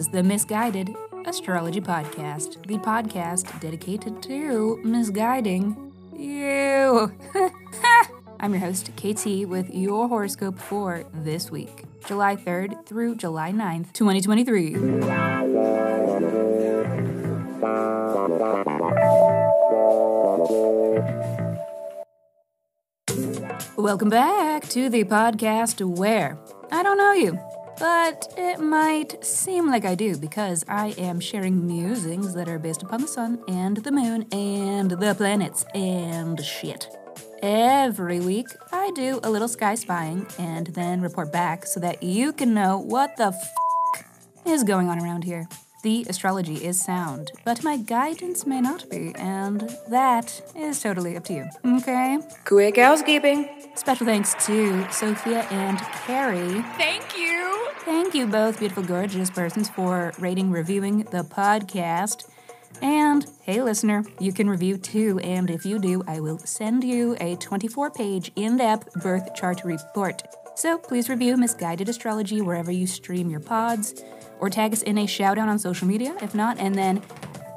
is the Miss Guided Astrology Podcast, the podcast dedicated to misguiding you. I'm your host, KT, with your horoscope for this week, July 3rd through July 9th, 2023. Welcome back to the podcast where I don't know you, but it might seem like I do because I am sharing musings that are based upon the sun and the moon and the planets and shit. Every week, I do a little sky spying and then report back so that you can know what the f is going on around here. The astrology is sound, but my guidance may not be, and that is totally up to you. Okay? Quick housekeeping. Special thanks to Sophia and Carrie. Thank you. Thank you, both beautiful, gorgeous persons, for rating, reviewing the podcast. And hey, listener, you can review too. And if you do, I will send you a 24 page in depth birth chart report. So please review Miss Guided Astrology wherever you stream your pods, or tag us in a shout out on social media if not, and then,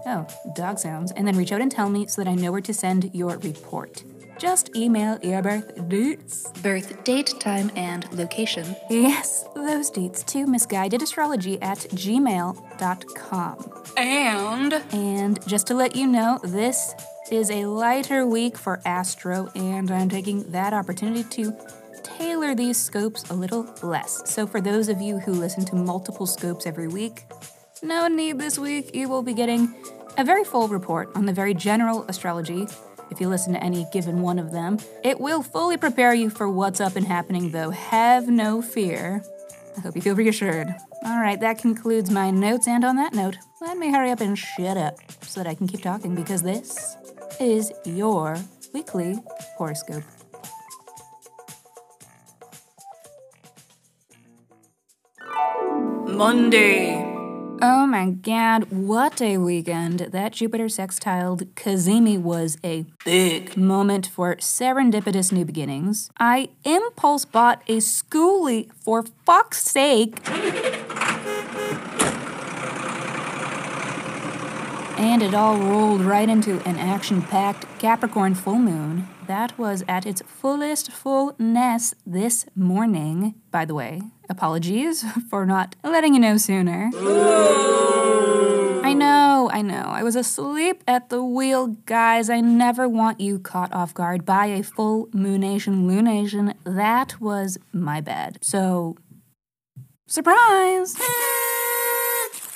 oh, dog sounds, and then reach out and tell me so that I know where to send your report. Just email your birth dates, birth date, time, and location. Yes, those dates to misguidedastrology at gmail.com. And And just to let you know, this is a lighter week for Astro, and I'm taking that opportunity to tailor these scopes a little less. So, for those of you who listen to multiple scopes every week, no need this week. You will be getting a very full report on the very general astrology. If you listen to any given one of them, it will fully prepare you for what's up and happening, though. Have no fear. I hope you feel reassured. All right, that concludes my notes, and on that note, let me hurry up and shut up so that I can keep talking because this is your weekly horoscope. Monday. Oh my god, what a weekend. That Jupiter sextiled Kazemi was a big moment for serendipitous new beginnings. I impulse bought a schoolie for fuck's sake. And it all rolled right into an action packed Capricorn full moon that was at its fullest fullness this morning. By the way, apologies for not letting you know sooner. I know, I know. I was asleep at the wheel, guys. I never want you caught off guard by a full moonation lunation. That was my bad. So, surprise!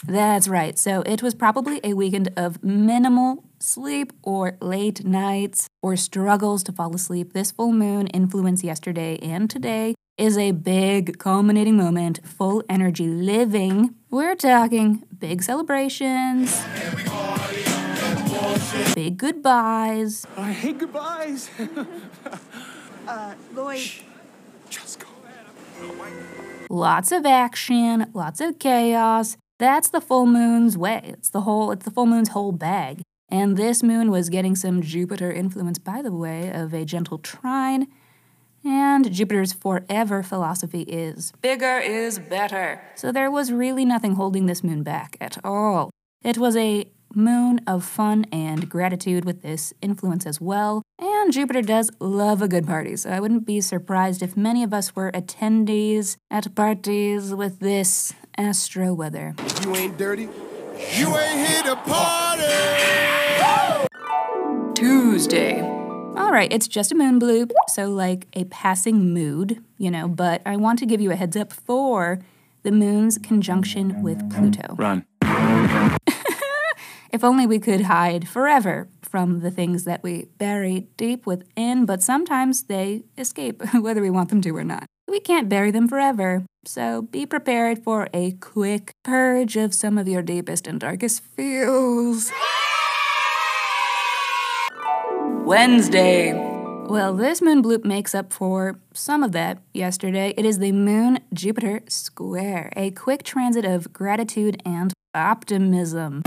That's right. So it was probably a weekend of minimal sleep or late nights or struggles to fall asleep. This full moon influence yesterday and today is a big culminating moment, full energy living. We're talking big celebrations, big goodbyes, oh, I hate goodbyes. Uh, Lloyd. Just go. lots of action, lots of chaos. That's the full moon's way. It's the whole it's the full moon's whole bag. And this moon was getting some Jupiter influence by the way of a gentle trine. And Jupiter's forever philosophy is bigger is better. So there was really nothing holding this moon back at all. It was a moon of fun and gratitude with this influence as well. And Jupiter does love a good party, so I wouldn't be surprised if many of us were attendees at parties with this astro weather. You ain't dirty. You ain't here to party. Tuesday. All right, it's just a moon bloop, so like a passing mood, you know, but I want to give you a heads up for the moon's conjunction with Pluto. Run. If only we could hide forever from the things that we bury deep within, but sometimes they escape, whether we want them to or not. We can't bury them forever, so be prepared for a quick purge of some of your deepest and darkest feels. Wednesday. Well, this moon bloop makes up for some of that yesterday. It is the Moon Jupiter square, a quick transit of gratitude and optimism.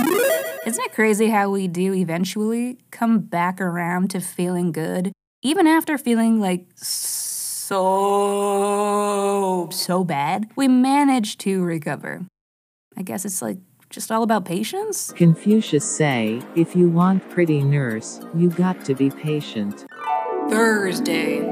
Isn't it crazy how we do eventually come back around to feeling good, even after feeling like so, so so bad? We managed to recover. I guess it's like just all about patience. Confucius say, if you want pretty nurse, you got to be patient. Thursday.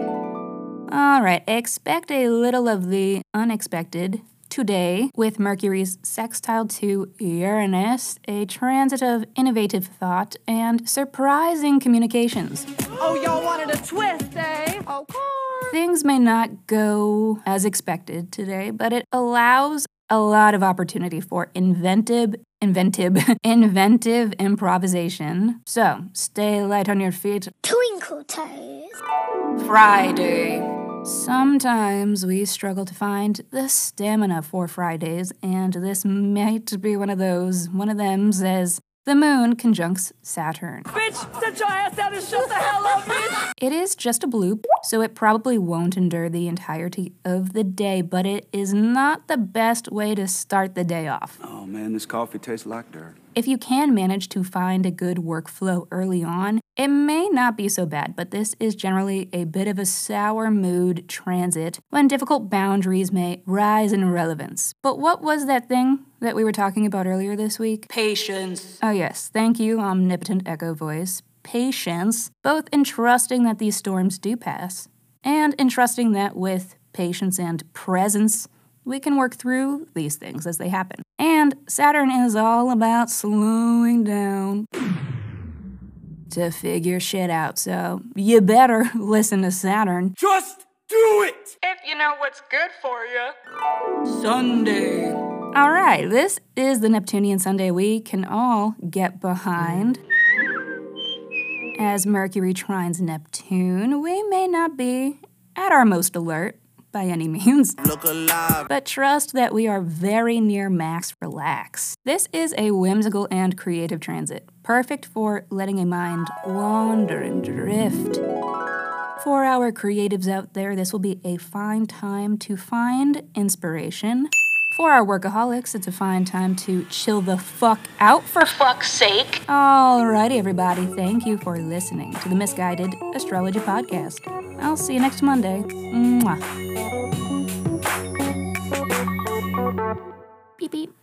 All right, expect a little of the unexpected today with Mercury's sextile to Uranus, a transit of innovative thought and surprising communications. Oh, y'all wanted a twist, eh? Of course. Things may not go as expected today, but it allows a lot of opportunity for inventive inventive inventive improvisation. So, stay light on your feet. Twinkle toes. Friday. Sometimes we struggle to find the stamina for Fridays, and this might be one of those. One of them says the moon conjuncts Saturn. Bitch, sit your ass down and shut the hell up, bitch. It is just a bloop, so it probably won't endure the entirety of the day, but it is not the best way to start the day off. Oh man, this coffee tastes like dirt. If you can manage to find a good workflow early on, it may not be so bad, but this is generally a bit of a sour mood transit when difficult boundaries may rise in relevance. But what was that thing that we were talking about earlier this week? Patience. Oh, yes, thank you, omnipotent echo voice. Patience, both in trusting that these storms do pass, and in trusting that with patience and presence, we can work through these things as they happen. And Saturn is all about slowing down to figure shit out, so you better listen to Saturn. Just do it! If you know what's good for you. Sunday. All right, this is the Neptunian Sunday we can all get behind. As Mercury trines Neptune, we may not be at our most alert by any means, but trust that we are very near max relax. This is a whimsical and creative transit, perfect for letting a mind wander and drift. For our creatives out there, this will be a fine time to find inspiration. For our workaholics, it's a fine time to chill the fuck out for fuck's sake. Alrighty, everybody, thank you for listening to the Miss Guided Astrology Podcast. I'll see you next Monday. Mwah. Beep beep.